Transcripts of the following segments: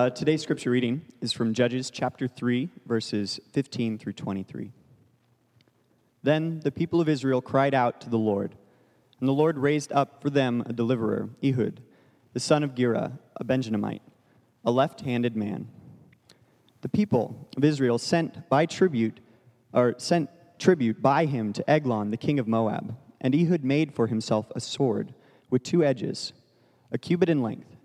Uh, today's scripture reading is from Judges chapter 3, verses 15 through 23. Then the people of Israel cried out to the Lord, and the Lord raised up for them a deliverer, Ehud, the son of Gera, a Benjamite, a left handed man. The people of Israel sent by tribute, or sent tribute by him to Eglon, the king of Moab, and Ehud made for himself a sword with two edges, a cubit in length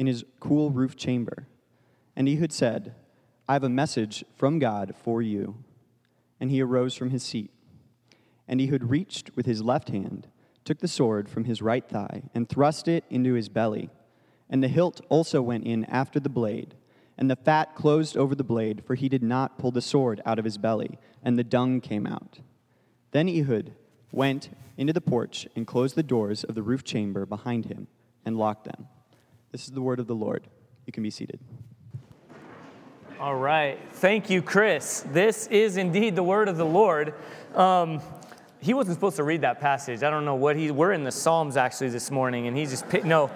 in his cool roof chamber. And Ehud said, I have a message from God for you. And he arose from his seat. And Ehud reached with his left hand, took the sword from his right thigh, and thrust it into his belly. And the hilt also went in after the blade. And the fat closed over the blade, for he did not pull the sword out of his belly, and the dung came out. Then Ehud went into the porch and closed the doors of the roof chamber behind him and locked them. This is the word of the Lord. You can be seated. All right. Thank you, Chris. This is indeed the word of the Lord. Um, he wasn't supposed to read that passage. I don't know what he. We're in the Psalms actually this morning, and he just. No,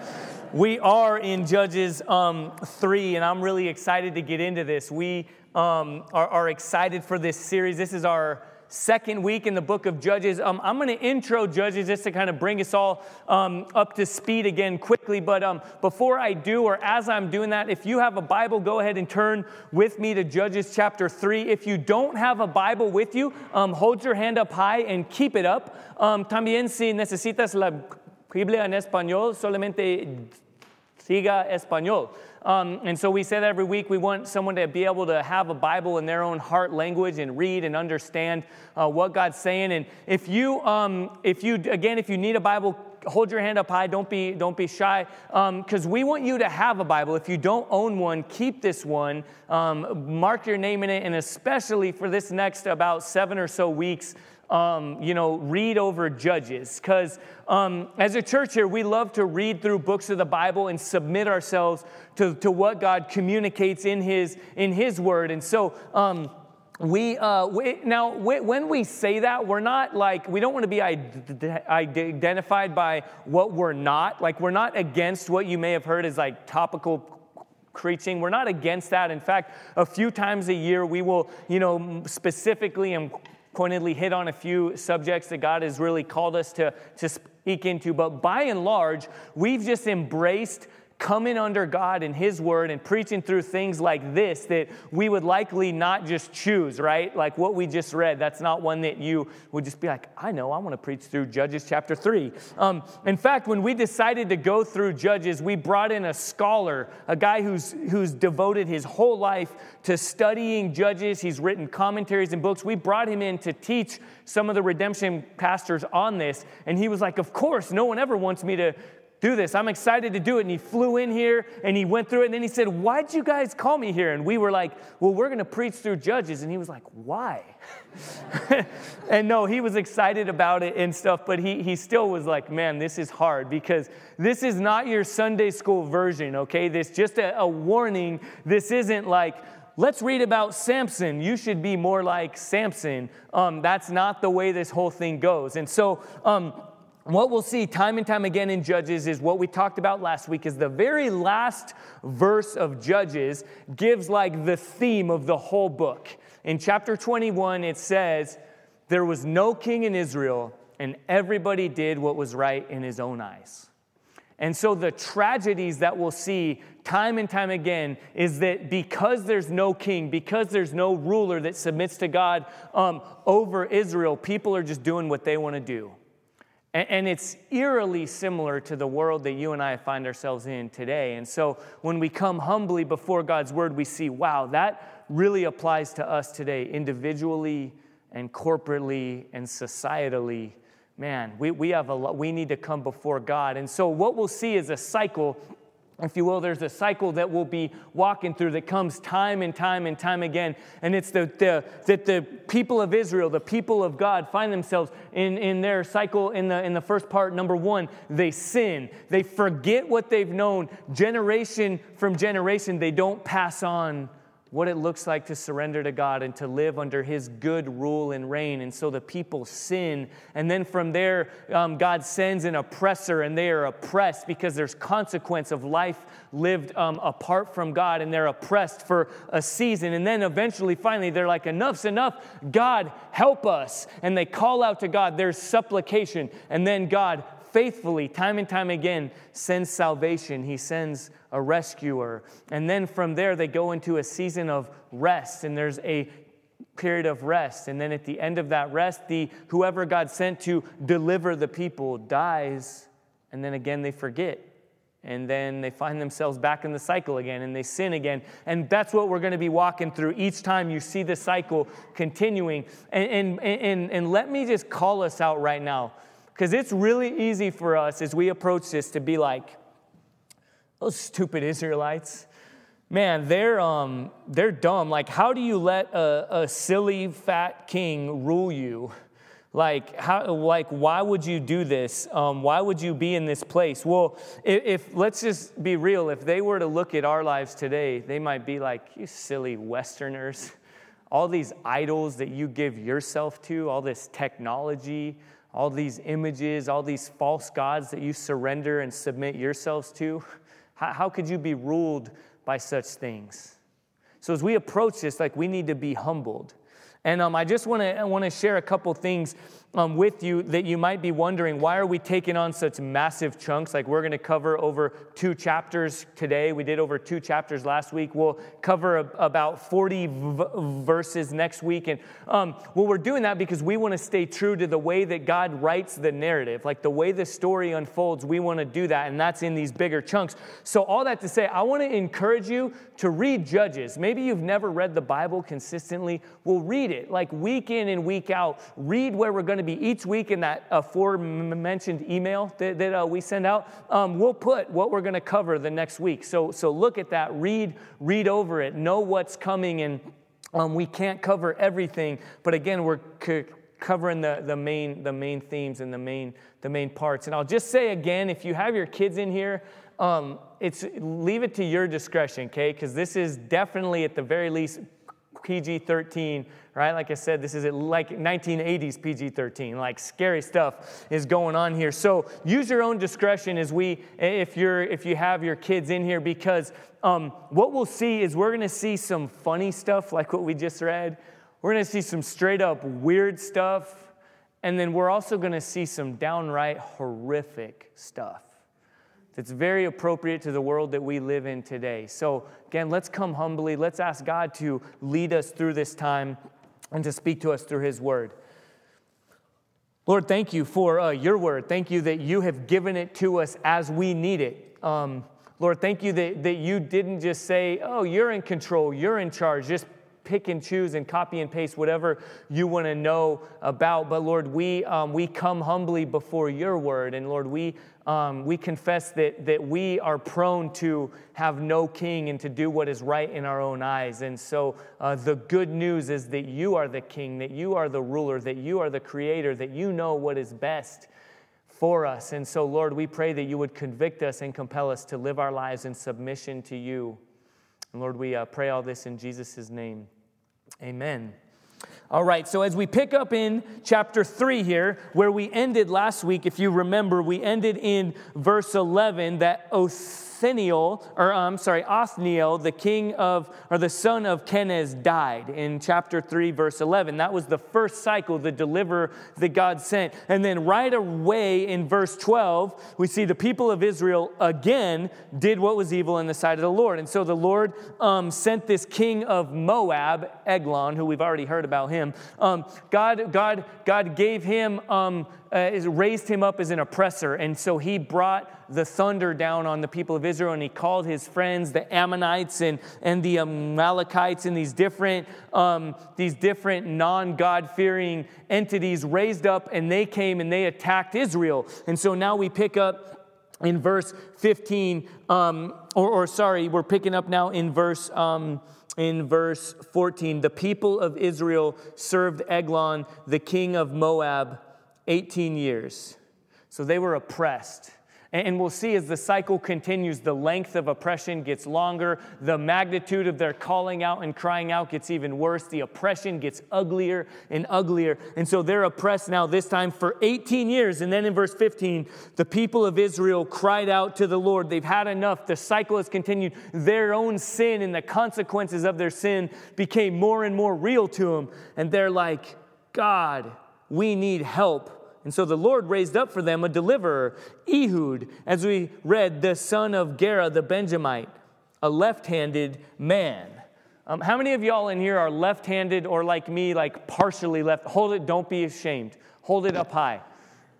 we are in Judges um, three, and I'm really excited to get into this. We um, are, are excited for this series. This is our second week in the book of Judges. Um, I'm going to intro Judges just to kind of bring us all um, up to speed again quickly. But um, before I do, or as I'm doing that, if you have a Bible, go ahead and turn with me to Judges chapter 3. If you don't have a Bible with you, um, hold your hand up high and keep it up. Um, también, si necesitas la Biblia en español, solamente siga español. Um, and so we say that every week. We want someone to be able to have a Bible in their own heart language and read and understand uh, what God's saying. And if you, um, if you, again, if you need a Bible, hold your hand up high. Don't be, don't be shy, because um, we want you to have a Bible. If you don't own one, keep this one. Um, mark your name in it, and especially for this next about seven or so weeks um, you know, read over Judges. Because um, as a church here, we love to read through books of the Bible and submit ourselves to, to what God communicates in His, in his Word. And so, um, we, uh, we, now when we say that we're not like we don't want to be identified by what we're not like we're not against what you may have heard as like topical preaching we're not against that in fact a few times a year we will you know specifically and pointedly hit on a few subjects that God has really called us to, to speak into. But by and large, we've just embraced coming under God and His Word and preaching through things like this that we would likely not just choose, right? Like what we just read. That's not one that you would just be like, I know, I want to preach through Judges chapter 3. Um, in fact, when we decided to go through Judges, we brought in a scholar, a guy who's, who's devoted his whole life to studying Judges. He's written commentaries and books. We brought him in to teach some of the redemption pastors on this. And he was like, Of course, no one ever wants me to do this. I'm excited to do it. And he flew in here and he went through it. And then he said, Why'd you guys call me here? And we were like, Well, we're going to preach through Judges. And he was like, Why? and no, he was excited about it and stuff, but he, he still was like, Man, this is hard because this is not your Sunday school version, okay? This just a, a warning. This isn't like, let's read about Samson. You should be more like Samson. Um, that's not the way this whole thing goes. And so, um, what we'll see time and time again in Judges is what we talked about last week is the very last verse of Judges gives like the theme of the whole book. In chapter 21, it says, There was no king in Israel, and everybody did what was right in his own eyes. And so, the tragedies that we'll see time and time again is that because there's no king, because there's no ruler that submits to God um, over Israel, people are just doing what they want to do. And it's eerily similar to the world that you and I find ourselves in today. And so when we come humbly before God's word, we see, wow, that really applies to us today, individually and corporately and societally. Man, we, we have a lot, we need to come before God. And so what we'll see is a cycle if you will, there's a cycle that we'll be walking through that comes time and time and time again. And it's the, the, that the people of Israel, the people of God, find themselves in, in their cycle in the, in the first part. Number one, they sin. They forget what they've known generation from generation. They don't pass on what it looks like to surrender to God and to live under His good rule and reign. And so the people sin. And then from there, um, God sends an oppressor, and they are oppressed because there's consequence of life lived um, apart from God, and they're oppressed for a season. And then eventually, finally, they're like, enough's enough. God, help us. And they call out to God. There's supplication. And then God faithfully, time and time again, sends salvation. He sends a rescuer. And then from there, they go into a season of rest, and there's a period of rest. And then at the end of that rest, the whoever God sent to deliver the people dies, and then again they forget. And then they find themselves back in the cycle again and they sin again. And that's what we're going to be walking through each time you see the cycle continuing. And, and, and, and let me just call us out right now. Because it's really easy for us as we approach this to be like, those stupid Israelites. Man, they're, um, they're dumb. Like, how do you let a, a silly fat king rule you? Like, how, like, why would you do this? Um, why would you be in this place? Well, if, if, let's just be real, if they were to look at our lives today, they might be like, you silly Westerners. All these idols that you give yourself to, all this technology, all these images, all these false gods that you surrender and submit yourselves to? How, how could you be ruled by such things? So, as we approach this, like we need to be humbled. And um, I just want to want to share a couple things um, with you that you might be wondering why are we taking on such massive chunks? Like we're going to cover over two chapters today. We did over two chapters last week. We'll cover a, about 40 v- verses next week. And um, well we're doing that because we want to stay true to the way that god writes the narrative. Like the way the story unfolds we want to do that and that's in these bigger chunks. So all that to say i want to encourage you to read judges. Maybe you've never read the bible consistently. Well read it like week in and week out. Read where we're going to be each week in that aforementioned email that, that uh, we send out, um, we'll put what we're going to cover the next week. So, so look at that, read, read over it, know what's coming, and um, we can't cover everything, but again, we're c- covering the, the, main, the main themes and the main, the main parts. And I'll just say again, if you have your kids in here, um, it's leave it to your discretion, okay? Because this is definitely at the very least PG 13 right? Like I said, this is like 1980s PG 13. Like scary stuff is going on here. So use your own discretion as we, if, you're, if you have your kids in here, because um, what we'll see is we're going to see some funny stuff like what we just read. We're going to see some straight up weird stuff. And then we're also going to see some downright horrific stuff that's very appropriate to the world that we live in today. So, again, let's come humbly. Let's ask God to lead us through this time and to speak to us through His Word. Lord, thank you for uh, your word. Thank you that you have given it to us as we need it. Um, Lord, thank you that, that you didn't just say, oh, you're in control, you're in charge. Just pick and choose and copy and paste whatever you want to know about. But Lord, we, um, we come humbly before your word. And Lord, we, um, we confess that, that we are prone to have no king and to do what is right in our own eyes. And so uh, the good news is that you are the king, that you are the ruler, that you are the creator, that you know what is best for us. And so, Lord, we pray that you would convict us and compel us to live our lives in submission to you. And Lord, we uh, pray all this in Jesus' name. Amen. All right, so as we pick up in chapter 3 here, where we ended last week, if you remember, we ended in verse 11 that Othniel, or I'm sorry, Othniel, the king of, or the son of Kenaz, died in chapter 3, verse 11. That was the first cycle, the deliverer that God sent. And then right away in verse 12, we see the people of Israel again did what was evil in the sight of the Lord. And so the Lord um, sent this king of Moab, Eglon, who we've already heard about him. Um, God, God, God gave him. Um, uh, raised him up as an oppressor. And so he brought the thunder down on the people of Israel and he called his friends, the Ammonites and, and the Amalekites and these different, um, these different non God fearing entities raised up and they came and they attacked Israel. And so now we pick up in verse 15, um, or, or, sorry, we're picking up now in verse. Um, in verse 14, the people of Israel served Eglon, the king of Moab, 18 years. So they were oppressed. And we'll see as the cycle continues, the length of oppression gets longer, the magnitude of their calling out and crying out gets even worse, the oppression gets uglier and uglier. And so they're oppressed now, this time for 18 years. And then in verse 15, the people of Israel cried out to the Lord. They've had enough. The cycle has continued. Their own sin and the consequences of their sin became more and more real to them. And they're like, God, we need help. And so the Lord raised up for them a deliverer, Ehud, as we read, the son of Gera the Benjamite, a left handed man. Um, how many of y'all in here are left handed or like me, like partially left? Hold it, don't be ashamed. Hold it up high.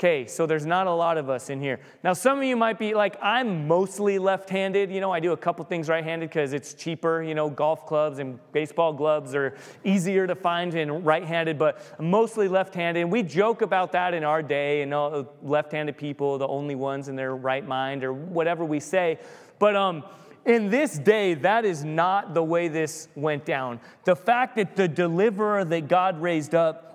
Okay, so there's not a lot of us in here. Now, some of you might be like, I'm mostly left handed. You know, I do a couple things right handed because it's cheaper. You know, golf clubs and baseball gloves are easier to find in right handed, but mostly left handed. And we joke about that in our day, and you left handed people, the only ones in their right mind, or whatever we say. But, um, in this day, that is not the way this went down. The fact that the deliverer that God raised up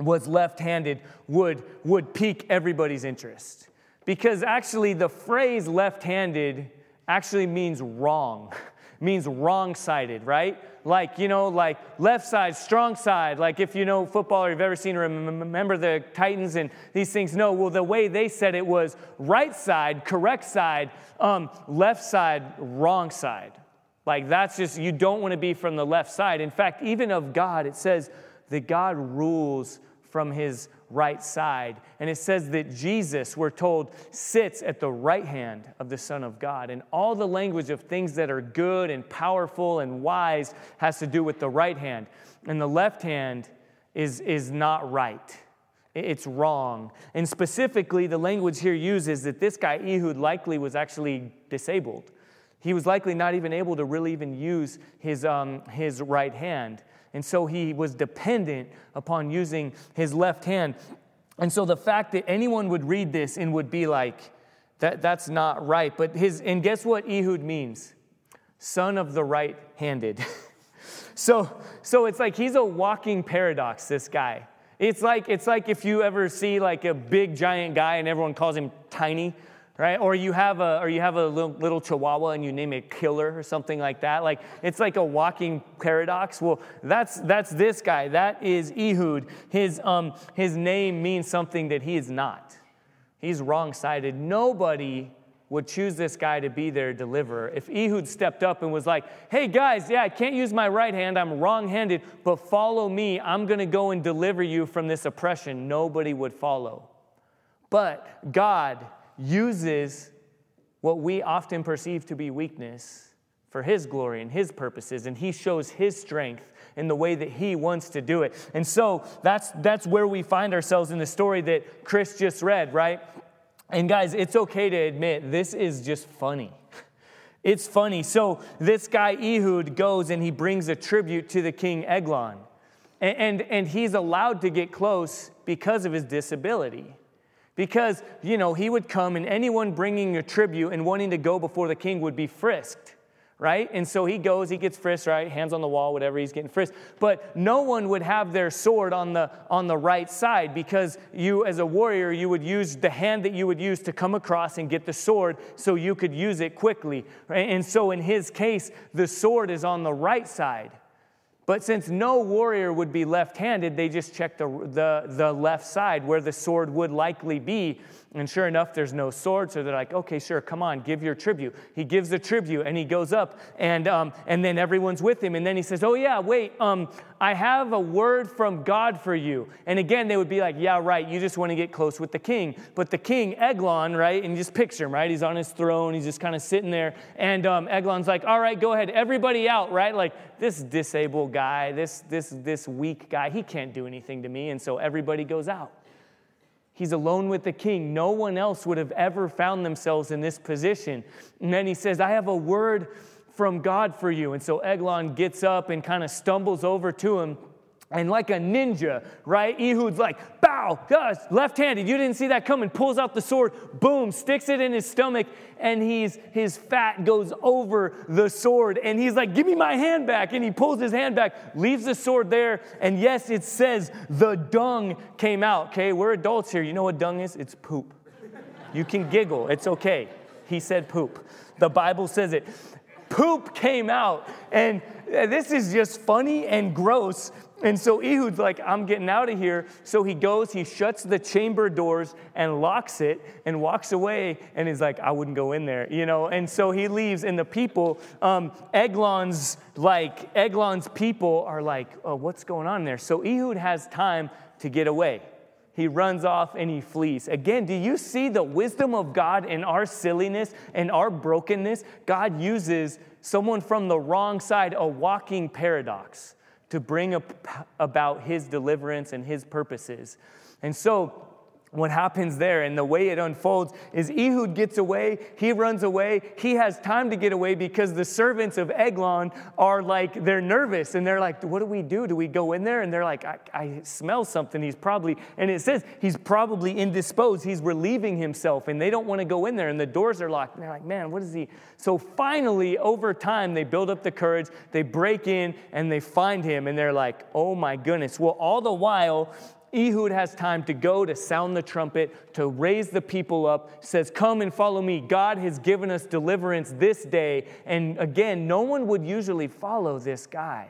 was left handed would, would pique everybody's interest. Because actually, the phrase left handed actually means wrong, means wrong sided, right? Like, you know, like left side, strong side. Like if you know football or you've ever seen or remember the Titans and these things, no, well, the way they said it was right side, correct side, um, left side, wrong side. Like that's just, you don't want to be from the left side. In fact, even of God, it says that God rules from his right side. And it says that Jesus, we're told, sits at the right hand of the Son of God. And all the language of things that are good and powerful and wise has to do with the right hand. And the left hand is, is not right. It's wrong. And specifically, the language here uses that this guy, Ehud, likely was actually disabled. He was likely not even able to really even use his, um, his right hand. And so he was dependent upon using his left hand. And so the fact that anyone would read this and would be like, that, that's not right. But his, and guess what Ehud means? Son of the right handed. so, so it's like he's a walking paradox, this guy. It's like, it's like if you ever see like a big giant guy and everyone calls him tiny right? Or you have a, or you have a little, little, chihuahua and you name it Killer or something like that. Like it's like a walking paradox. Well, that's that's this guy. That is Ehud. His um his name means something that he is not. He's wrong-sided. Nobody would choose this guy to be their deliverer. If Ehud stepped up and was like, hey guys, yeah, I can't use my right hand, I'm wrong handed, but follow me, I'm gonna go and deliver you from this oppression, nobody would follow. But God uses what we often perceive to be weakness for His glory and His purposes, and He shows His strength in the way that He wants to do it. And so that's, that's where we find ourselves in the story that Chris just read, right? And guys, it's okay to admit this is just funny. It's funny. So this guy Ehud goes and he brings a tribute to the king Eglon. And, and, and he's allowed to get close because of his disability. Because, you know, he would come and anyone bringing a tribute and wanting to go before the king would be frisked, right? And so he goes, he gets frisked, right? Hands on the wall, whatever, he's getting frisked. But no one would have their sword on the, on the right side because you, as a warrior, you would use the hand that you would use to come across and get the sword so you could use it quickly. Right? And so in his case, the sword is on the right side. But since no warrior would be left handed, they just checked the, the, the, left side where the sword would likely be. And sure enough, there's no sword. So they're like, okay, sure, come on, give your tribute. He gives the tribute and he goes up, and, um, and then everyone's with him. And then he says, oh, yeah, wait, um, I have a word from God for you. And again, they would be like, yeah, right, you just want to get close with the king. But the king, Eglon, right, and you just picture him, right? He's on his throne, he's just kind of sitting there. And um, Eglon's like, all right, go ahead, everybody out, right? Like, this disabled guy, this, this, this weak guy, he can't do anything to me. And so everybody goes out. He's alone with the king. No one else would have ever found themselves in this position. And then he says, I have a word from God for you. And so Eglon gets up and kind of stumbles over to him. And like a ninja, right? Ehud's like, bow, gosh, left handed. You didn't see that coming. Pulls out the sword, boom, sticks it in his stomach, and he's, his fat goes over the sword. And he's like, Give me my hand back. And he pulls his hand back, leaves the sword there. And yes, it says the dung came out. Okay, we're adults here. You know what dung is? It's poop. You can giggle, it's okay. He said poop. The Bible says it. Poop came out. And this is just funny and gross and so Ehud's like, I'm getting out of here. So he goes, he shuts the chamber doors and locks it and walks away. And he's like, I wouldn't go in there, you know? And so he leaves, and the people, um, Eglon's like, Eglon's people are like, oh, what's going on there? So Ehud has time to get away. He runs off and he flees. Again, do you see the wisdom of God in our silliness and our brokenness? God uses someone from the wrong side, a walking paradox to bring about his deliverance and his purposes. And so, what happens there and the way it unfolds is Ehud gets away, he runs away, he has time to get away because the servants of Eglon are like, they're nervous and they're like, what do we do? Do we go in there? And they're like, I, I smell something. He's probably, and it says he's probably indisposed. He's relieving himself and they don't want to go in there and the doors are locked. And they're like, man, what is he? So finally, over time, they build up the courage, they break in and they find him and they're like, oh my goodness. Well, all the while, Ehud has time to go to sound the trumpet, to raise the people up, says, Come and follow me. God has given us deliverance this day. And again, no one would usually follow this guy.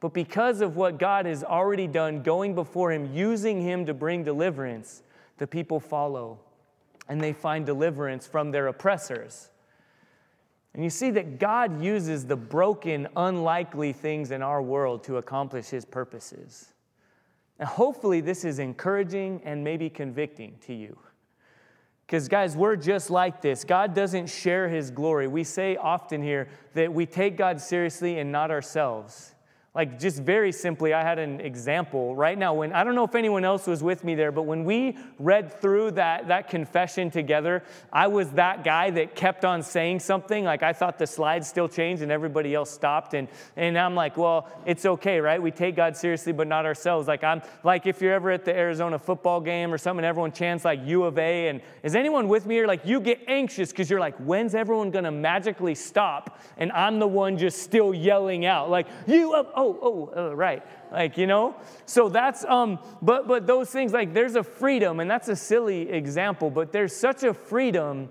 But because of what God has already done, going before him, using him to bring deliverance, the people follow and they find deliverance from their oppressors. And you see that God uses the broken, unlikely things in our world to accomplish his purposes. And hopefully, this is encouraging and maybe convicting to you. Because, guys, we're just like this. God doesn't share his glory. We say often here that we take God seriously and not ourselves. Like, just very simply, I had an example right now. When I don't know if anyone else was with me there, but when we read through that, that confession together, I was that guy that kept on saying something. Like, I thought the slides still changed and everybody else stopped. And, and I'm like, well, it's okay, right? We take God seriously, but not ourselves. Like, I'm like, if you're ever at the Arizona football game or something, everyone chants like U of A. And is anyone with me here? Like, you get anxious because you're like, when's everyone going to magically stop? And I'm the one just still yelling out, like, U of, oh, oh, oh, oh, right. Like, you know? So that's, um, but, but those things, like, there's a freedom, and that's a silly example, but there's such a freedom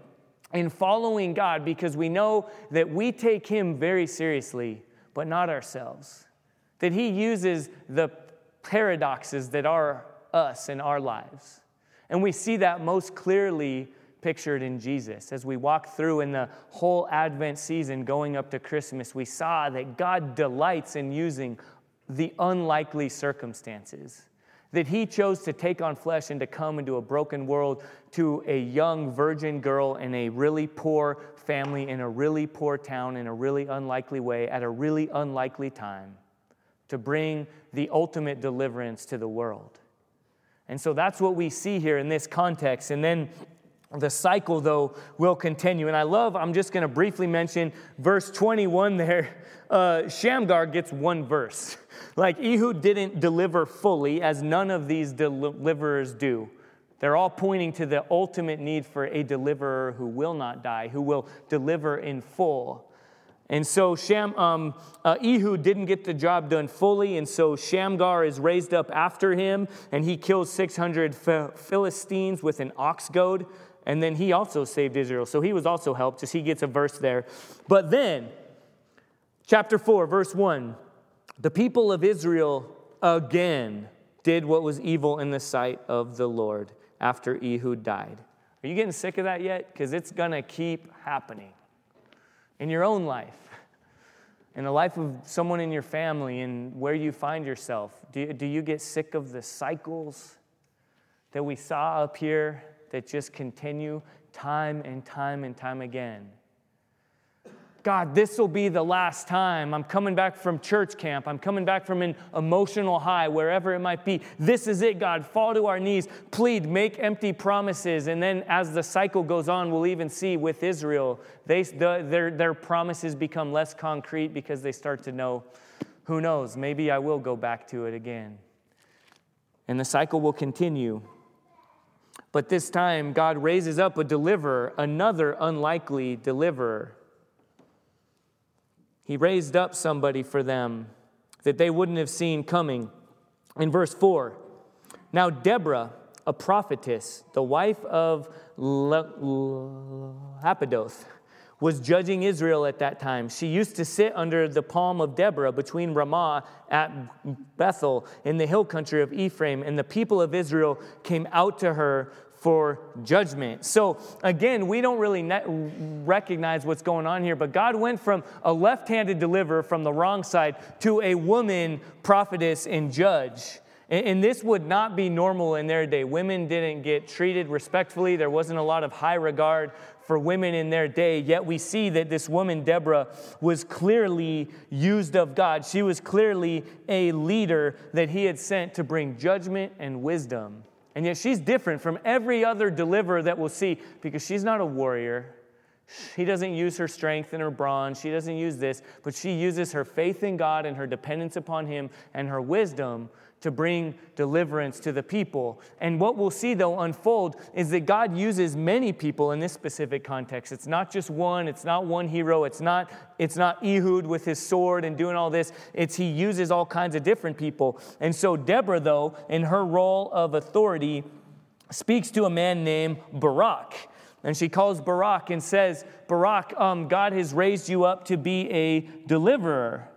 in following God because we know that we take Him very seriously, but not ourselves. That He uses the paradoxes that are us in our lives. And we see that most clearly pictured in Jesus. As we walk through in the whole Advent season going up to Christmas, we saw that God delights in using the unlikely circumstances. That he chose to take on flesh and to come into a broken world to a young virgin girl in a really poor family, in a really poor town, in a really unlikely way, at a really unlikely time, to bring the ultimate deliverance to the world. And so that's what we see here in this context. And then the cycle, though, will continue. And I love, I'm just going to briefly mention verse 21 there. Uh, Shamgar gets one verse. Like Ehud didn't deliver fully, as none of these deliverers do. They're all pointing to the ultimate need for a deliverer who will not die, who will deliver in full. And so Sham, um, uh, Ehud didn't get the job done fully, and so Shamgar is raised up after him, and he kills 600 Philistines with an ox goad, and then he also saved Israel. So he was also helped, just he gets a verse there. But then, chapter 4, verse 1 the people of Israel again did what was evil in the sight of the Lord after Ehud died. Are you getting sick of that yet? Because it's going to keep happening in your own life, in the life of someone in your family, and where you find yourself. Do you, do you get sick of the cycles that we saw up here that just continue time and time and time again? God, this will be the last time. I'm coming back from church camp. I'm coming back from an emotional high, wherever it might be. This is it, God. Fall to our knees, plead, make empty promises. And then as the cycle goes on, we'll even see with Israel, they, the, their, their promises become less concrete because they start to know, who knows, maybe I will go back to it again. And the cycle will continue. But this time, God raises up a deliverer, another unlikely deliverer. He raised up somebody for them that they wouldn't have seen coming. In verse 4, now Deborah, a prophetess, the wife of Lapidoth, was judging Israel at that time. She used to sit under the palm of Deborah between Ramah at Bethel in the hill country of Ephraim, and the people of Israel came out to her for judgment. So, again, we don't really recognize what's going on here, but God went from a left handed deliverer from the wrong side to a woman prophetess and judge. And this would not be normal in their day. Women didn't get treated respectfully. There wasn't a lot of high regard for women in their day. Yet we see that this woman, Deborah, was clearly used of God. She was clearly a leader that he had sent to bring judgment and wisdom. And yet she's different from every other deliverer that we'll see because she's not a warrior. She doesn't use her strength and her brawn. She doesn't use this, but she uses her faith in God and her dependence upon Him and her wisdom to bring deliverance to the people. And what we'll see, though, unfold is that God uses many people in this specific context. It's not just one, it's not one hero, it's not, it's not Ehud with his sword and doing all this. It's he uses all kinds of different people. And so Deborah, though, in her role of authority, speaks to a man named Barak. And she calls Barak and says, Barak, um, God has raised you up to be a deliverer.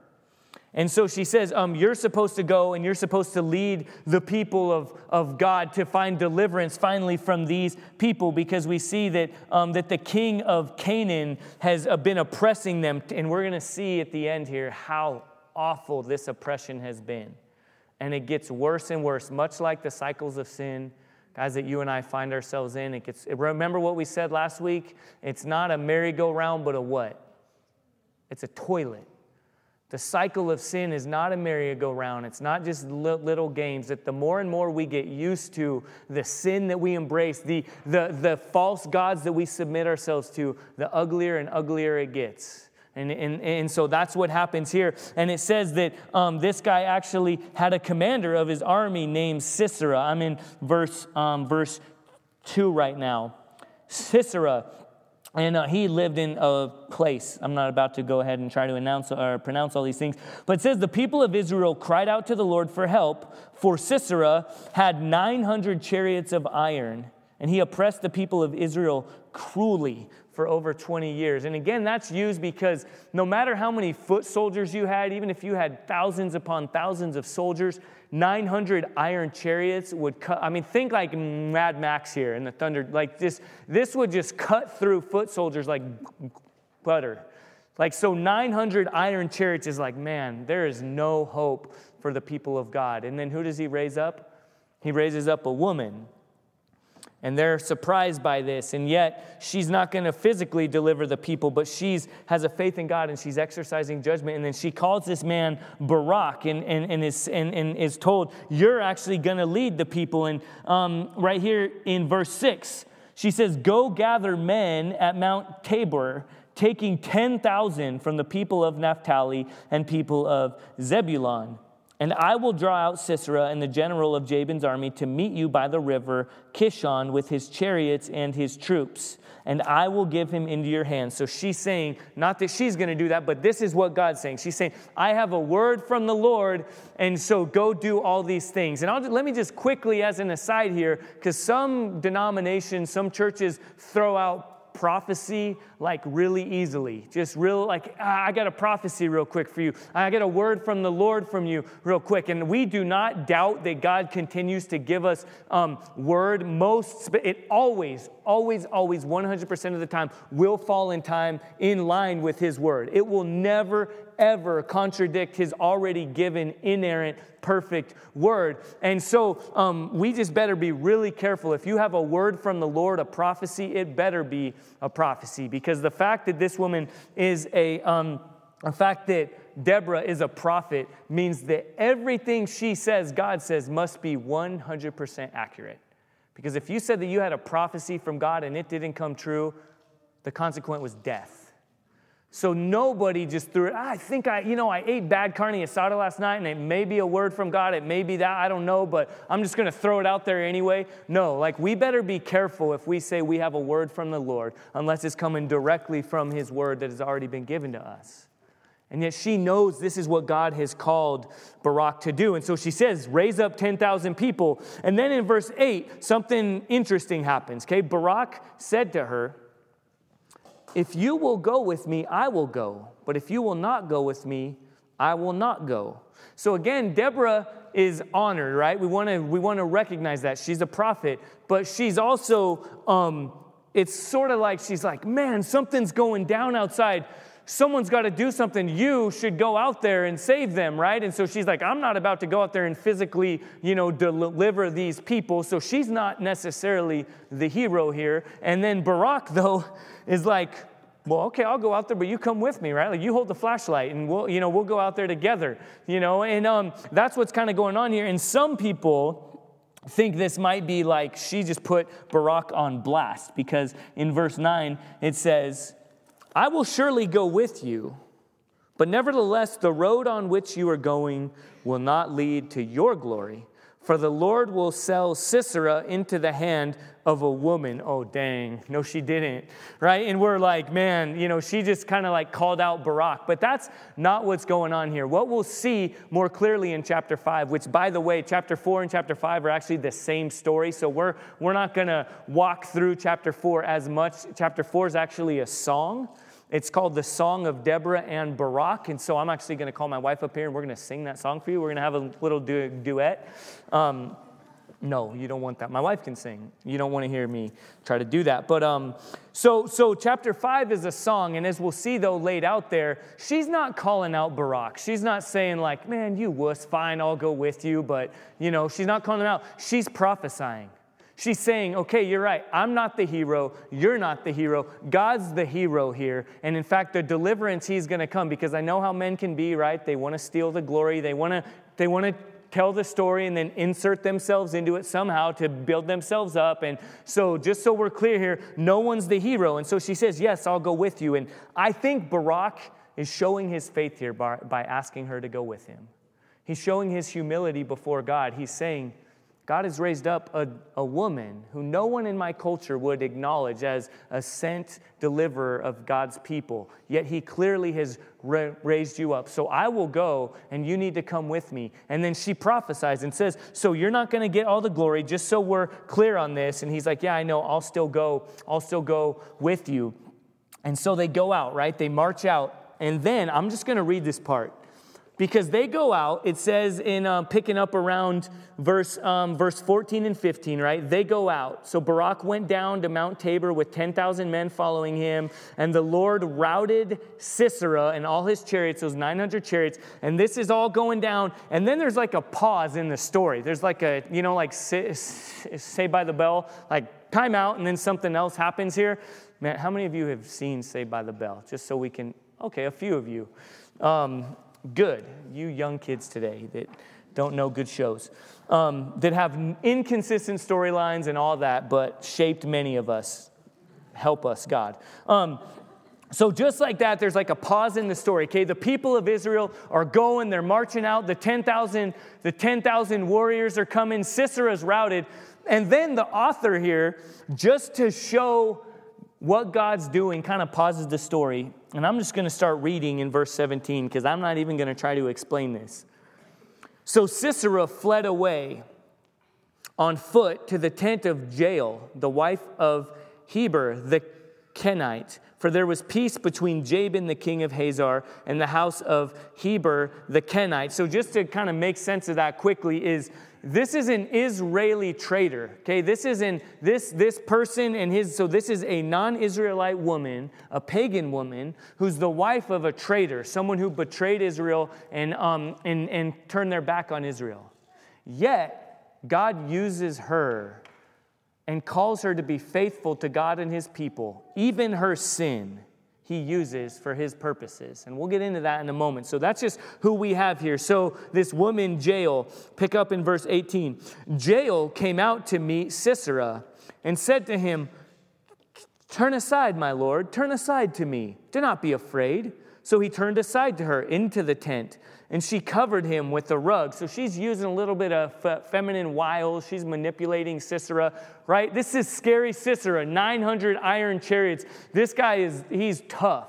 And so she says, um, You're supposed to go and you're supposed to lead the people of, of God to find deliverance finally from these people because we see that, um, that the king of Canaan has uh, been oppressing them. And we're going to see at the end here how awful this oppression has been. And it gets worse and worse, much like the cycles of sin. Guys, that you and I find ourselves in. It gets, remember what we said last week? It's not a merry-go-round, but a what? It's a toilet. The cycle of sin is not a merry-go-round. It's not just little games. That the more and more we get used to the sin that we embrace, the, the, the false gods that we submit ourselves to, the uglier and uglier it gets. And, and, and so that's what happens here. And it says that um, this guy actually had a commander of his army named Sisera. I'm in verse, um, verse 2 right now. Sisera and uh, he lived in a place. I'm not about to go ahead and try to announce or pronounce all these things. But it says the people of Israel cried out to the Lord for help, for Sisera had 900 chariots of iron, and he oppressed the people of Israel cruelly for over 20 years. And again, that's used because no matter how many foot soldiers you had, even if you had thousands upon thousands of soldiers, 900 iron chariots would cut. I mean, think like Mad Max here in the thunder. Like this, this would just cut through foot soldiers like butter. Like, so 900 iron chariots is like, man, there is no hope for the people of God. And then who does he raise up? He raises up a woman and they're surprised by this. And yet, she's not going to physically deliver the people, but she has a faith in God and she's exercising judgment. And then she calls this man Barak and, and, and, is, and, and is told, You're actually going to lead the people. And um, right here in verse 6, she says, Go gather men at Mount Tabor, taking 10,000 from the people of Naphtali and people of Zebulun. And I will draw out Sisera and the general of Jabin's army to meet you by the river Kishon with his chariots and his troops, and I will give him into your hands. So she's saying, not that she's going to do that, but this is what God's saying. She's saying, I have a word from the Lord, and so go do all these things. And I'll, let me just quickly, as an aside here, because some denominations, some churches throw out prophecy like really easily. Just real, like, ah, I got a prophecy real quick for you. I got a word from the Lord from you real quick. And we do not doubt that God continues to give us um, word. Most, it always, always, always, 100% of the time will fall in time in line with His word. It will never, ever contradict his already given, inerrant, perfect word. And so um, we just better be really careful. If you have a word from the Lord, a prophecy, it better be a prophecy because the fact that this woman is a, um, the fact that Deborah is a prophet means that everything she says, God says, must be 100% accurate. Because if you said that you had a prophecy from God and it didn't come true, the consequence was death. So nobody just threw it. I think I, you know, I ate bad carne asada last night and it may be a word from God. It may be that. I don't know, but I'm just going to throw it out there anyway. No, like we better be careful if we say we have a word from the Lord unless it's coming directly from his word that has already been given to us. And yet she knows this is what God has called Barak to do. And so she says, raise up 10,000 people. And then in verse 8, something interesting happens. Okay, Barak said to her, If you will go with me, I will go. But if you will not go with me, I will not go. So again, Deborah is honored, right? We want to we want to recognize that she's a prophet, but she's also um, it's sort of like she's like, man, something's going down outside someone's got to do something. You should go out there and save them, right? And so she's like, I'm not about to go out there and physically, you know, deliver these people. So she's not necessarily the hero here. And then Barak, though, is like, well, okay, I'll go out there, but you come with me, right? Like you hold the flashlight, and we'll, you know, we'll go out there together, you know. And um, that's what's kind of going on here. And some people think this might be like she just put Barak on blast because in verse 9 it says, I will surely go with you, but nevertheless, the road on which you are going will not lead to your glory. For the Lord will sell Sisera into the hand of a woman. Oh, dang. No, she didn't. Right? And we're like, man, you know, she just kind of like called out Barak. But that's not what's going on here. What we'll see more clearly in chapter 5, which, by the way, chapter 4 and chapter 5 are actually the same story. So we're, we're not going to walk through chapter 4 as much. Chapter 4 is actually a song. It's called the Song of Deborah and Barak. And so I'm actually going to call my wife up here and we're going to sing that song for you. We're going to have a little du- duet. Um, no, you don't want that. My wife can sing. You don't want to hear me try to do that. But um, so so chapter five is a song, and as we'll see though laid out there, she's not calling out Barak. She's not saying like, "Man, you wuss, fine, I'll go with you." But you know, she's not calling him out. She's prophesying. She's saying, okay, you're right. I'm not the hero. You're not the hero. God's the hero here. And in fact, the deliverance, He's going to come because I know how men can be, right? They want to steal the glory. They want to, they want to tell the story and then insert themselves into it somehow to build themselves up. And so, just so we're clear here, no one's the hero. And so she says, Yes, I'll go with you. And I think Barak is showing his faith here by, by asking her to go with him. He's showing his humility before God. He's saying, God has raised up a, a woman who no one in my culture would acknowledge as a sent deliverer of God's people. Yet he clearly has ra- raised you up. So I will go and you need to come with me. And then she prophesies and says, So you're not going to get all the glory, just so we're clear on this. And he's like, Yeah, I know. I'll still go. I'll still go with you. And so they go out, right? They march out. And then I'm just going to read this part because they go out it says in um, picking up around verse, um, verse 14 and 15 right? They go out. So barak went down to mount tabor with 10000 men following him and the lord routed sisera and all his chariots those 900 chariots and this is all going down. And then there's like a pause in the story. There's like a you know like Saved by the Bell like time out and then something else happens here. Man how many of you have seen Saved by the Bell? Just so we can okay a few of you. Um, good, you young kids today that don't know good shows, um, that have inconsistent storylines and all that, but shaped many of us. Help us, God. Um, so just like that, there's like a pause in the story. Okay, the people of Israel are going, they're marching out. The 10,000, the 10,000 warriors are coming. Sisera's routed, and then the author here, just to show what God's doing, kind of pauses the story and I'm just going to start reading in verse 17 because I'm not even going to try to explain this. So Sisera fled away on foot to the tent of Jael, the wife of Heber the Kenite, for there was peace between Jabin, the king of Hazor, and the house of Heber the Kenite. So, just to kind of make sense of that quickly, is this is an Israeli trader. Okay, this is in this this person and his. So this is a non-Israelite woman, a pagan woman, who's the wife of a traitor, someone who betrayed Israel and um and and turned their back on Israel. Yet God uses her and calls her to be faithful to God and His people, even her sin he uses for his purposes. And we'll get into that in a moment. So that's just who we have here. So this woman, Jael, pick up in verse 18. Jael came out to meet Sisera and said to him, Turn aside, my Lord, turn aside to me. Do not be afraid. So he turned aside to her into the tent, and she covered him with the rug. So she's using a little bit of feminine wiles. She's manipulating Sisera, right? This is scary Sisera, 900 iron chariots. This guy is, he's tough.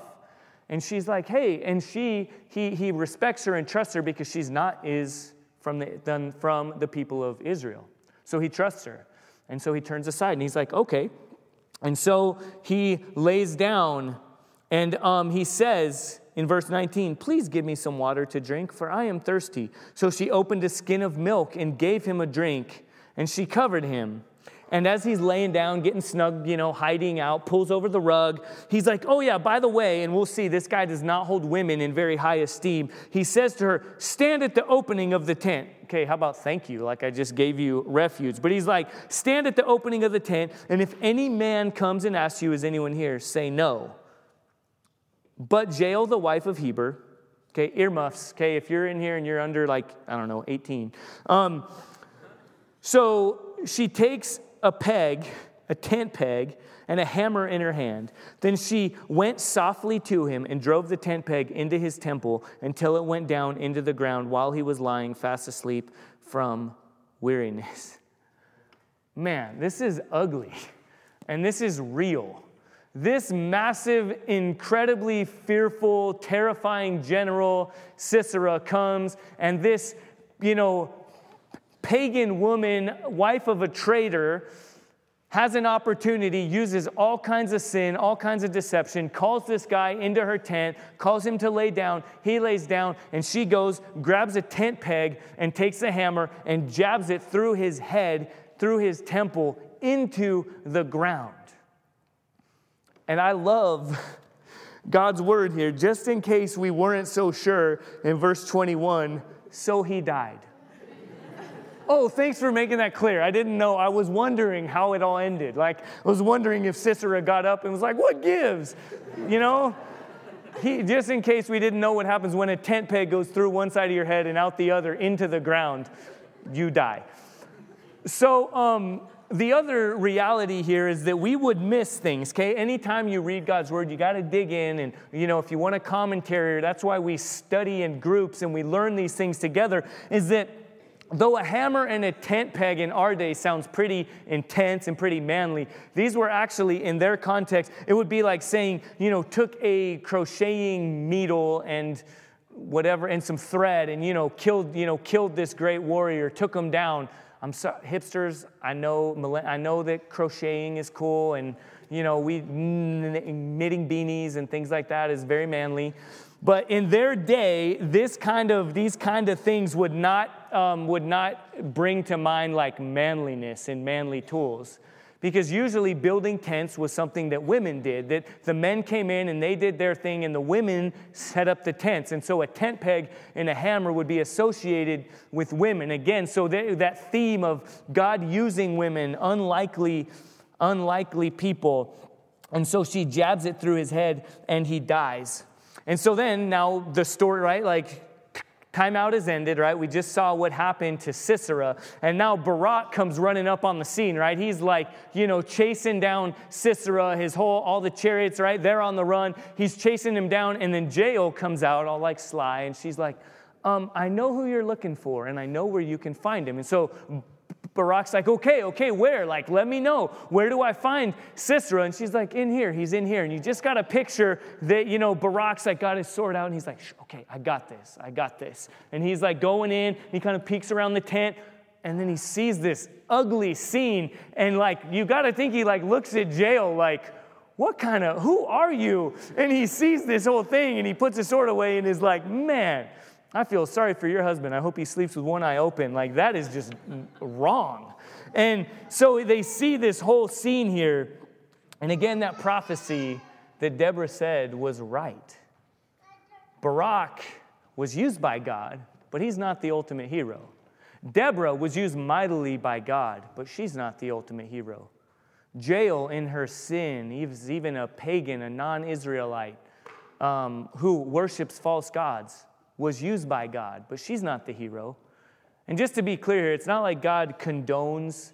And she's like, hey, and she, he, he respects her and trusts her because she's not is from the, from the people of Israel. So he trusts her. And so he turns aside and he's like, okay. And so he lays down and um, he says in verse 19, Please give me some water to drink, for I am thirsty. So she opened a skin of milk and gave him a drink, and she covered him. And as he's laying down, getting snug, you know, hiding out, pulls over the rug. He's like, Oh, yeah, by the way, and we'll see, this guy does not hold women in very high esteem. He says to her, Stand at the opening of the tent. Okay, how about thank you? Like I just gave you refuge. But he's like, Stand at the opening of the tent, and if any man comes and asks you, Is anyone here? say no. But Jael, the wife of Heber, okay, earmuffs, okay, if you're in here and you're under like, I don't know, 18. Um, so she takes a peg, a tent peg, and a hammer in her hand. Then she went softly to him and drove the tent peg into his temple until it went down into the ground while he was lying fast asleep from weariness. Man, this is ugly and this is real. This massive, incredibly fearful, terrifying general, Sisera, comes, and this, you know, pagan woman, wife of a traitor, has an opportunity, uses all kinds of sin, all kinds of deception, calls this guy into her tent, calls him to lay down. He lays down, and she goes, grabs a tent peg, and takes a hammer and jabs it through his head, through his temple, into the ground. And I love God's word here, just in case we weren't so sure in verse 21 so he died. Oh, thanks for making that clear. I didn't know. I was wondering how it all ended. Like, I was wondering if Sisera got up and was like, What gives? You know? He, just in case we didn't know what happens when a tent peg goes through one side of your head and out the other into the ground, you die. So, um, the other reality here is that we would miss things, okay? Anytime you read God's word, you got to dig in. And, you know, if you want a commentary, that's why we study in groups and we learn these things together, is that Though a hammer and a tent peg in our day sounds pretty intense and pretty manly, these were actually, in their context, it would be like saying, you know, took a crocheting needle and whatever and some thread and you know killed you know killed this great warrior took him down i'm sorry hipsters i know i know that crocheting is cool and you know we knitting beanies and things like that is very manly but in their day, this kind of, these kind of things would not, um, would not bring to mind like manliness and manly tools. Because usually building tents was something that women did, that the men came in and they did their thing and the women set up the tents. And so a tent peg and a hammer would be associated with women. Again, so that theme of God using women, unlikely, unlikely people. And so she jabs it through his head and he dies. And so then, now the story, right? Like, timeout is ended, right? We just saw what happened to Sisera. And now Barak comes running up on the scene, right? He's like, you know, chasing down Sisera, his whole, all the chariots, right? They're on the run. He's chasing him down. And then Jael comes out, all like sly, and she's like, um, I know who you're looking for, and I know where you can find him. And so Barak's like, okay, okay, where? Like, let me know. Where do I find Sisera? And she's like, in here, he's in here. And you just got a picture that, you know, Barak's like got his sword out and he's like, okay, I got this, I got this. And he's like going in, he kind of peeks around the tent, and then he sees this ugly scene. And like, you got to think he like looks at Jael like, what kind of, who are you? And he sees this whole thing and he puts his sword away and is like, man, I feel sorry for your husband. I hope he sleeps with one eye open. Like, that is just wrong. And so they see this whole scene here. And again, that prophecy that Deborah said was right. Barak was used by God, but he's not the ultimate hero. Deborah was used mightily by God, but she's not the ultimate hero. Jael, in her sin, is even a pagan, a non Israelite um, who worships false gods was used by God, but she's not the hero. And just to be clear it's not like God condones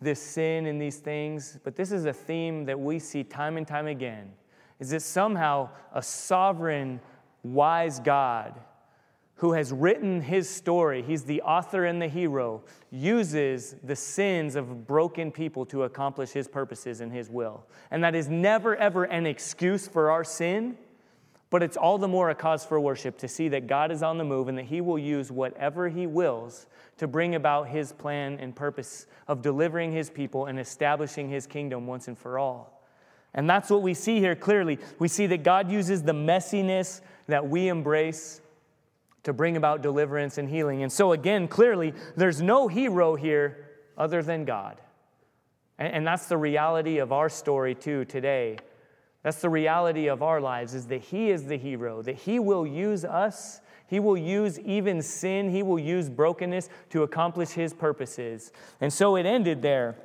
this sin and these things, but this is a theme that we see time and time again. Is that somehow a sovereign, wise God who has written his story, he's the author and the hero, uses the sins of broken people to accomplish his purposes and his will. And that is never, ever an excuse for our sin, but it's all the more a cause for worship to see that God is on the move and that he will use whatever he wills to bring about his plan and purpose of delivering his people and establishing his kingdom once and for all. And that's what we see here clearly. We see that God uses the messiness that we embrace to bring about deliverance and healing. And so, again, clearly, there's no hero here other than God. And, that's the reality of our story, too, today. That's the reality of our lives, is that He is the hero, that He will use us he will use even sin, he will use brokenness to accomplish his purposes. And so it ended there.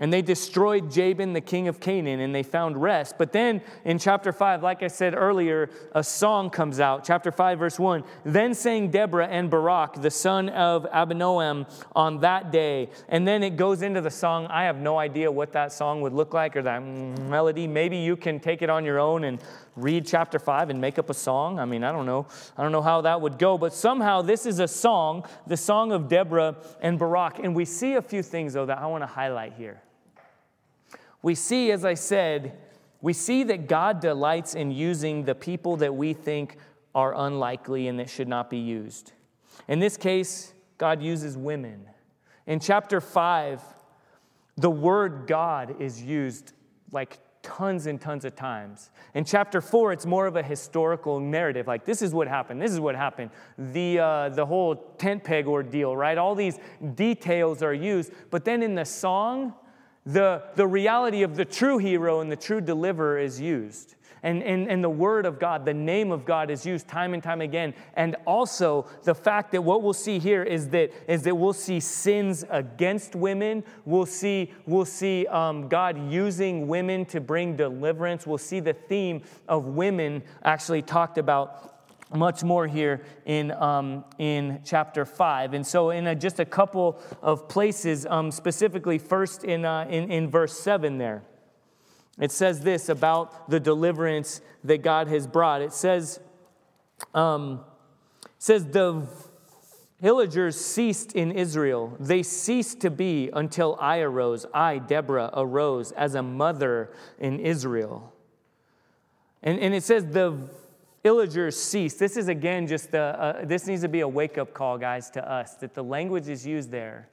And they destroyed Jabin, the king of Canaan, and they found rest. But then in chapter 5, like I said earlier, a song comes out. Chapter 5, verse 1. Then sang Deborah and Barak, the son of Abinoam, on that day. And then it goes into the song. I have no idea what that song would look like or that melody. Maybe you can take it on your own and read chapter 5 and make up a song. I mean, I don't know. I don't know how that would go. But somehow this is a song, the song of Deborah and Barak. And we see a few things, though, that I want to highlight here we see, as I said, we see that God delights in using the people that we think are unlikely and that should not be used. In this case, God uses women. In chapter 5, the word God is used like tons and tons of times. In chapter 4, it's more of a historical narrative. Like, this is what happened, this is what happened. The, uh, the whole tent peg ordeal, right? All these details are used. But then in the song, the, the reality of the true hero and the true deliverer is used. And, and, and the word of God, the name of God is used time and time again. And also the fact that what we'll see here is that, is that we'll see sins against women. We'll see, we'll see um, God using women to bring deliverance. We'll see the theme of women actually talked about much more here in, um, in chapter 5. And so, in a, just a couple of places, um, specifically, first in, uh, in, in verse 7 there, it says this about the deliverance that God has brought. It says, um, says the villagers ceased in Israel. They ceased to be until I arose. I, Deborah, arose as a mother in Israel. And, and it says the Illagers cease. This is again just the, uh, this needs to be a wake up call, guys, to us that the language is used there,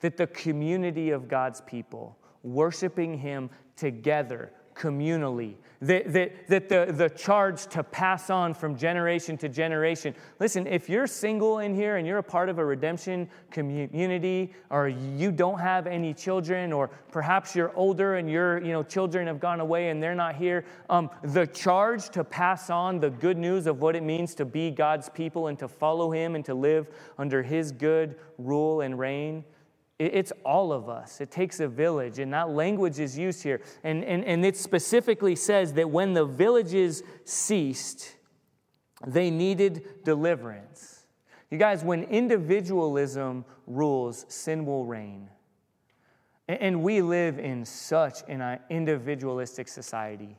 that the community of God's people worshiping Him together communally, that, that, that the, the charge to pass on from generation to generation. Listen, if you're single in here and you're a part of a redemption community, or you don't have any children, or perhaps you're older and your you know, children have gone away and they're not here, um, the charge to pass on the good news of what it means to be God's people and to follow Him and to live under His good rule and reign it's all of us. It takes a village, and that language is used here. And, and, and it specifically says that when the villages ceased, they needed deliverance. You guys, when individualism rules, sin will reign. And we live in such an uh, individualistic society.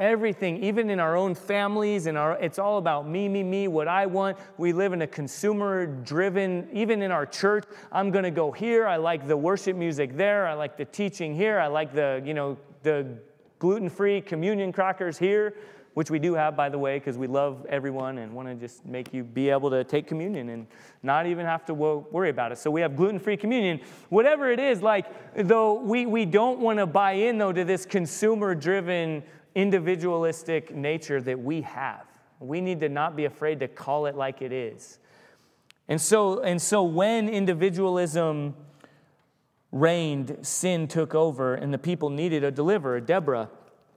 Everything, even in our own families, and our, it's all about me, me, me, what I want. We live in a consumer driven, even in our church, I'm going to go here. I like the worship music there. I like the teaching here. I like the, you know, the gluten free communion crackers here, which we do have, by the way, because we love everyone and want to just make you be able to take communion and not even have to worry about it. So we have gluten free communion. Whatever it is, like, though we, we don't want to buy in, though, to this consumer driven individualistic nature that we have. We need to not be afraid to call it like it is. And so, and so when individualism reigned, sin took over, and the people needed a deliverer, Deborah.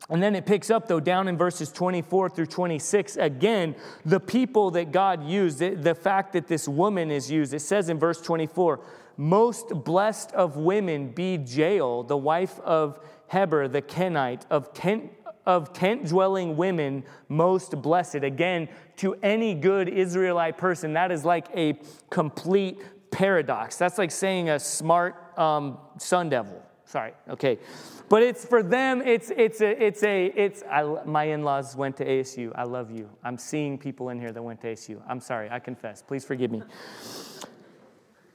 And then it picks up, though, down in verses 24 through 26. Again, the people that God used, the fact that this woman is used. It says in verse 24, Most blessed of women be Jael, the wife of Heber the Kenite, of tent of tent dwelling women most blessed. Again, to any good Israelite person, that is like a complete paradox. That's like saying a smart um, sun devil. Sorry, okay. But it's for them, it's, it's a, it's a, it's, I, my in-laws went to ASU. I love you. I'm seeing people in here that went to ASU. I'm sorry, I confess. Please forgive me.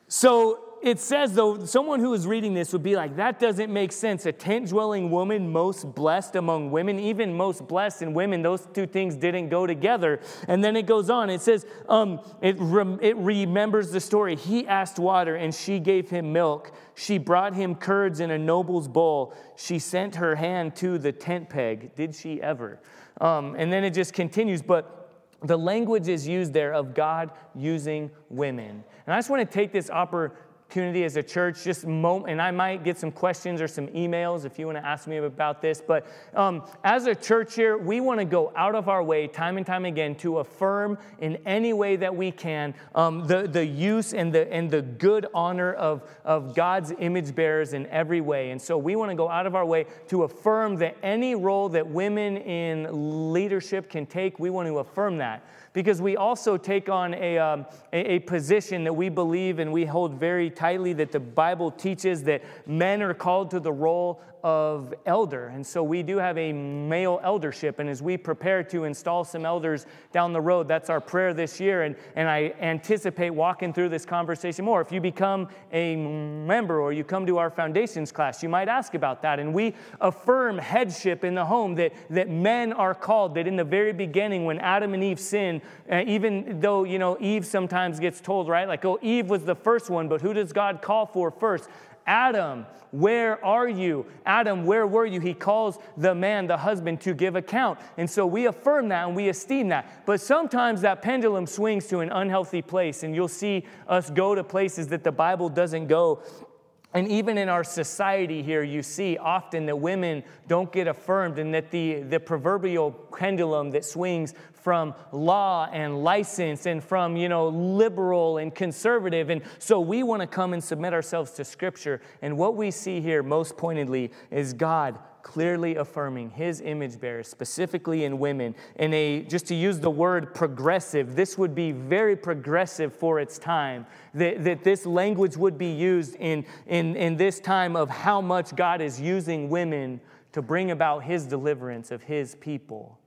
So it says, though, someone who is reading this would be like, that doesn't make sense. A tent dwelling woman, most blessed among women, even most blessed in women, those two things didn't go together. And then it goes on. It says, um, it, rem- it remembers the story. He asked water, and she gave him milk. She brought him curds in a noble's bowl. She sent her hand to the tent peg. Did she ever? Um, and then it just continues. But the language is used there of God using women. And I just want to take this opportunity as a church, just moment, and I might get some questions or some emails if you want to ask me about this. But um, as a church here, we want to go out of our way time and time again to affirm in any way that we can um, the, the use and the, and the good honor of, of God's image bearers in every way. And so we want to go out of our way to affirm that any role that women in leadership can take, we want to affirm that because we also take on a, um, a, a, position that we believe and we hold very tightly that the Bible teaches that men are called to the role of elder. And so we do have a male eldership. And as we prepare to install some elders down the road, that's our prayer this year. And, and I anticipate walking through this conversation more. If you become a member or you come to our foundations class, you might ask about that. And we affirm headship in the home that, that men are called, that in the very beginning, when Adam and Eve sinned, uh, even though, you know, Eve sometimes gets told, right? Like, oh, Eve was the first one, but who does God call for first? Adam, where are you? Adam, where were you? He calls the man, the husband, to give account. And so we affirm that and we esteem that. But sometimes that pendulum swings to an unhealthy place, and you'll see us go to places that the Bible doesn't go. And even in our society here, you see often that women don't get affirmed, and that the, the proverbial pendulum that swings from law and license and from, you know, liberal and conservative. And so we want to come and submit ourselves to Scripture. And what we see here most pointedly is God clearly affirming his image bearers, specifically in women. In a, just to use the word progressive, this would be very progressive for its time. That, that this language would be used in, in, in this time of how much God is using women to bring about his deliverance of his people.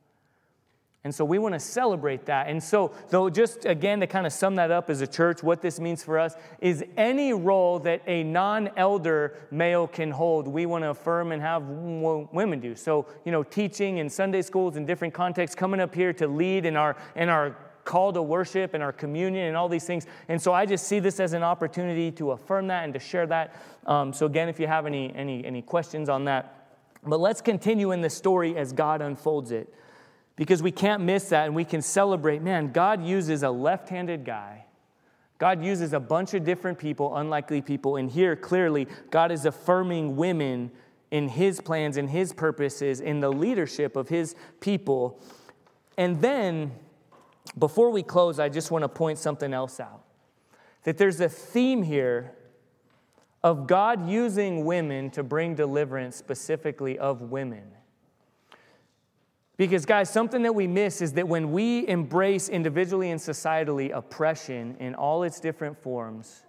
And so we want to celebrate that. And so, though, just again to kind of sum that up as a church, what this means for us is any role that a non elder male can hold, we want to affirm and have women do. So, you know, teaching in Sunday schools in different contexts, coming up here to lead in our, in our call to worship and our communion and all these things. And so I just see this as an opportunity to affirm that and to share that. Um, so, again, if you have any, any, any questions on that, but let's continue in the story as God unfolds it because we can't miss that and we can celebrate man, God uses a left handed guy. God uses a bunch of different people, unlikely people. And here, clearly, God is affirming women in his plans and his purposes in the leadership of his people. And then, before we close, I just want to point something else out that there's a theme here of God using women to bring deliverance, specifically of women. Because, guys, something that we miss is that when we embrace individually and societally oppression in all its different forms,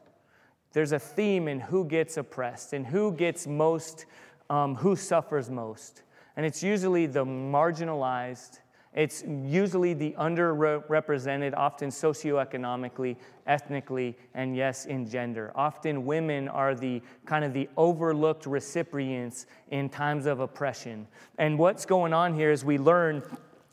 there's a theme in who gets oppressed and who gets most, um, who suffers most. And it's usually the marginalized it's usually the underrepresented, often socioeconomically, ethnically, and yes, in gender. Often women are the kind of the overlooked recipients in times of oppression. And what's going on here is we learn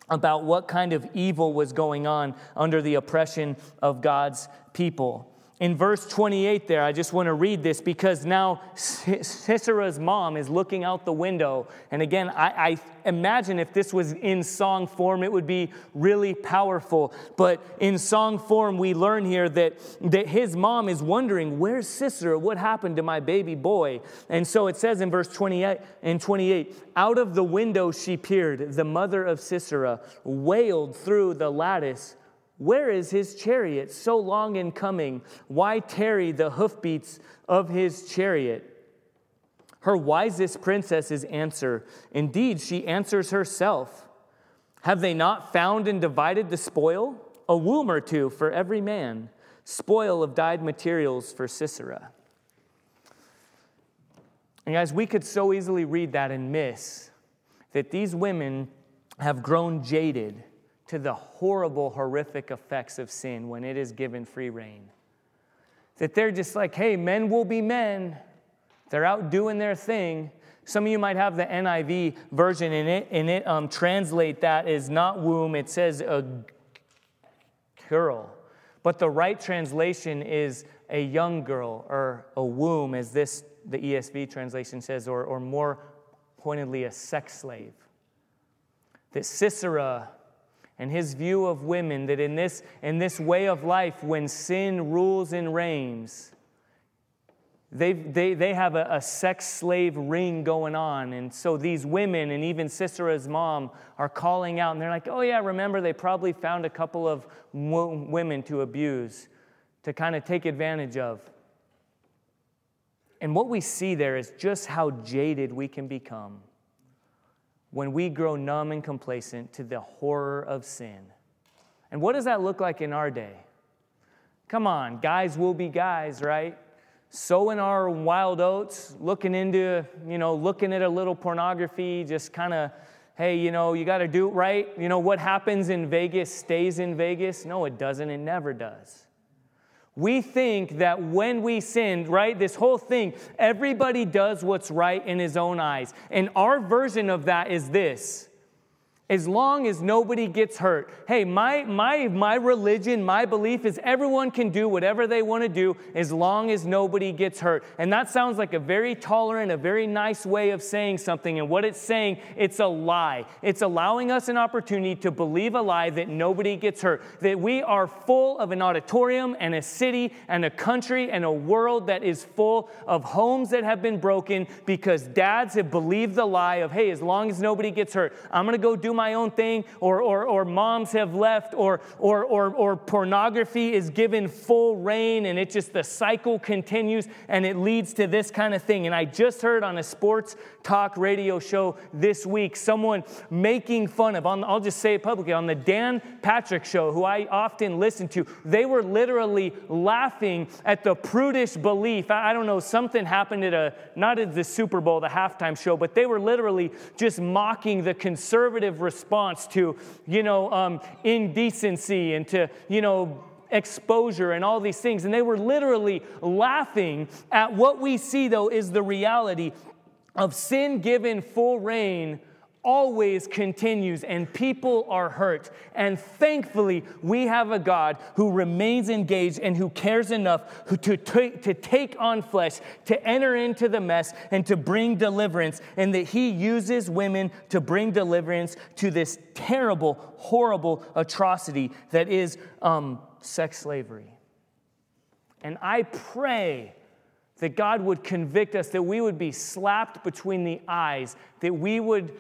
about what kind of evil was going on under the oppression of God's people in verse 28 there, I just want to read this because now Sisera's mom is looking out the window. And again, I, I, imagine if this was in song form, it would be really powerful. But in song form, we learn here that, that his mom is wondering, Where's Sisera? What happened to my baby boy? And so it says in verse 28 and 28, out of the window she peered, the mother of Sisera wailed through the lattice where is his chariot, so long in coming? Why tarry the hoofbeats of his chariot? Her wisest princesses answer. Indeed, she answers herself. Have they not found and divided the spoil? A womb or two for every man. spoil of dyed materials for Sisera. And guys, we could so easily read that and miss that these women have grown jaded to the horrible, horrific effects of sin when it is given free reign. That they're just like, hey, men will be men. They're out doing their thing. Some of you might have the NIV version in it, and it um, translate that as not womb, it says a girl. But the right translation is a young girl or a womb, as this the ESV translation says, or, or more pointedly, a sex slave. That Sisera and his view of women, that in this, in this way of life, when sin rules and reigns, they, they, they have a, a, sex slave ring going on. And so these women and even Sisera's mom are calling out, and they're like, oh, yeah, remember, they probably found a couple of women to abuse, to kind of take advantage of. And what we see there is just how jaded we can become when we grow numb and complacent to the horror of sin. And what does that look like in our day? Come on, guys will be guys, right? sowing our wild oats, looking into, you know, looking at a little pornography, just kind of, hey, you know, you got to do it right. You know, what happens in Vegas stays in Vegas. No, it doesn't. It never does. We think that when we sin, right, this whole thing, everybody does what's right in his own eyes. And our version of that is this as long as nobody gets hurt. Hey, my, my, my religion, my belief is everyone can do whatever they want to do as long as nobody gets hurt. And that sounds like a very tolerant, a very nice way of saying something. And what it's saying, it's a lie. It's allowing us an opportunity to believe a lie that nobody gets hurt. That we are full of an auditorium and a city and a country and a world that is full of homes that have been broken because dads have believed the lie of, hey, as long as nobody gets hurt, I'm going to go do my own thing, or, or, or moms have left, or, or, or, or pornography is given full reign, and it just the cycle continues and it leads to this kind of thing. And I just heard on a sports talk radio show this week someone making fun of, on, I'll just say it publicly, on the Dan Patrick show, who I often listen to, they were literally laughing at the prudish belief. I, I don't know, something happened at a, not at the Super Bowl, the halftime show, but they were literally just mocking the conservative response to, you know, um, indecency and to, you know, exposure and all these things. And they were literally laughing at what we see, though, is the reality of sin given full reign always continues and people are hurt. And thankfully, we have a God who remains engaged and who cares enough to, to, to take on flesh, to enter into the mess, and to bring deliverance. And that He uses women to bring deliverance to this terrible, horrible atrocity that is um, sex slavery. And I pray that God would convict us, that we would be slapped between the eyes, that we would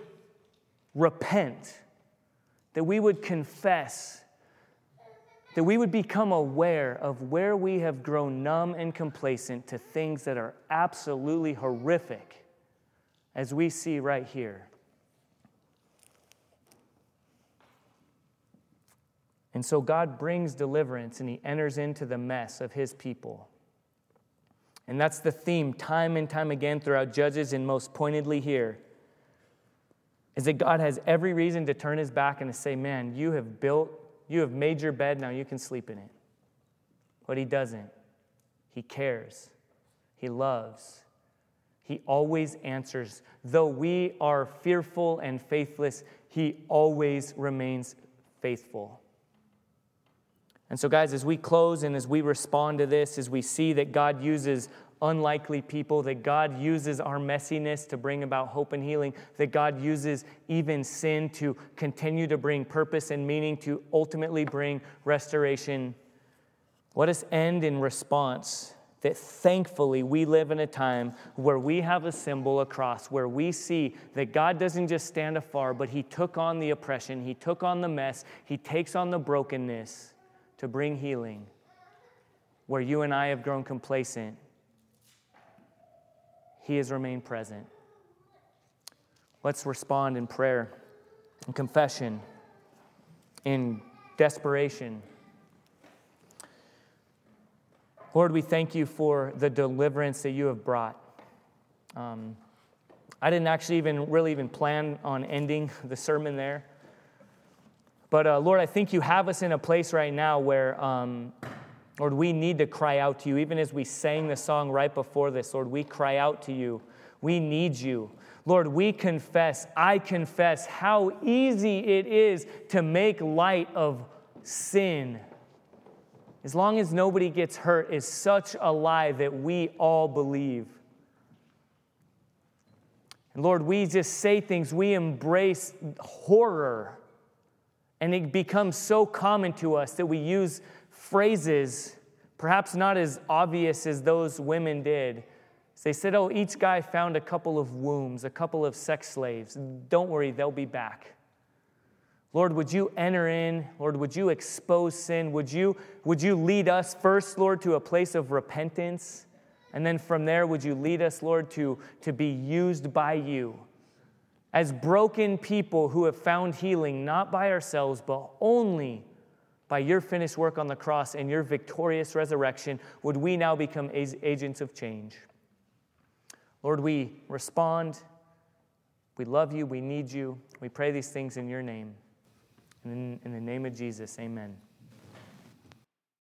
repent, that we would confess, that we would become aware of where we have grown numb and complacent to things that are absolutely horrific, as we see right here. And so God brings deliverance and he enters into the mess of his people. And that's the theme time and time again throughout Judges, and most pointedly here is that God has every reason to turn his back and to say, Man, you have built, you have made your bed, now you can sleep in it. But he doesn't. He cares, he loves. He always answers. Though we are fearful and faithless, he always remains faithful. And so, guys, as we close and as we respond to this, as we see that God uses unlikely people, that God uses our messiness to bring about hope and healing, that God uses even sin to continue to bring purpose and meaning, to ultimately bring restoration. Let us end in response that thankfully we live in a time where we have a symbol, a cross, where we see that God doesn't just stand afar, but He took on the oppression, He took on the mess, He takes on the brokenness to bring healing. Where you and I have grown complacent, he has remained present. Let's respond in prayer, in confession, in desperation. Lord, we thank you for the deliverance that you have brought. Um, I didn't actually even really even plan on ending the sermon there. But uh, Lord, I think you have us in a place right now where, um, Lord, we need to cry out to you. Even as we sang the song right before this, Lord, we cry out to you. We need you. Lord, we confess, I confess how easy it is to make light of sin as long as nobody gets hurt, is such a lie that we all believe. And Lord, we just say things, we embrace horror, and it becomes so common to us that we use phrases, perhaps not as obvious as those women did. They said, Oh, each guy found a couple of wombs, a couple of sex slaves. Don't worry, they'll be back. Lord, would you enter in? Lord, would you expose sin? Would you, would you lead us first, Lord, to a place of repentance? And then from there, would you lead us, Lord, to, to be used by you as broken people who have found healing, not by ourselves, but only by your finished work on the cross and your victorious resurrection? Would we now become agents of change? Lord, we respond. We love you. We need you. We pray these things in your name. In, in the name of Jesus, amen.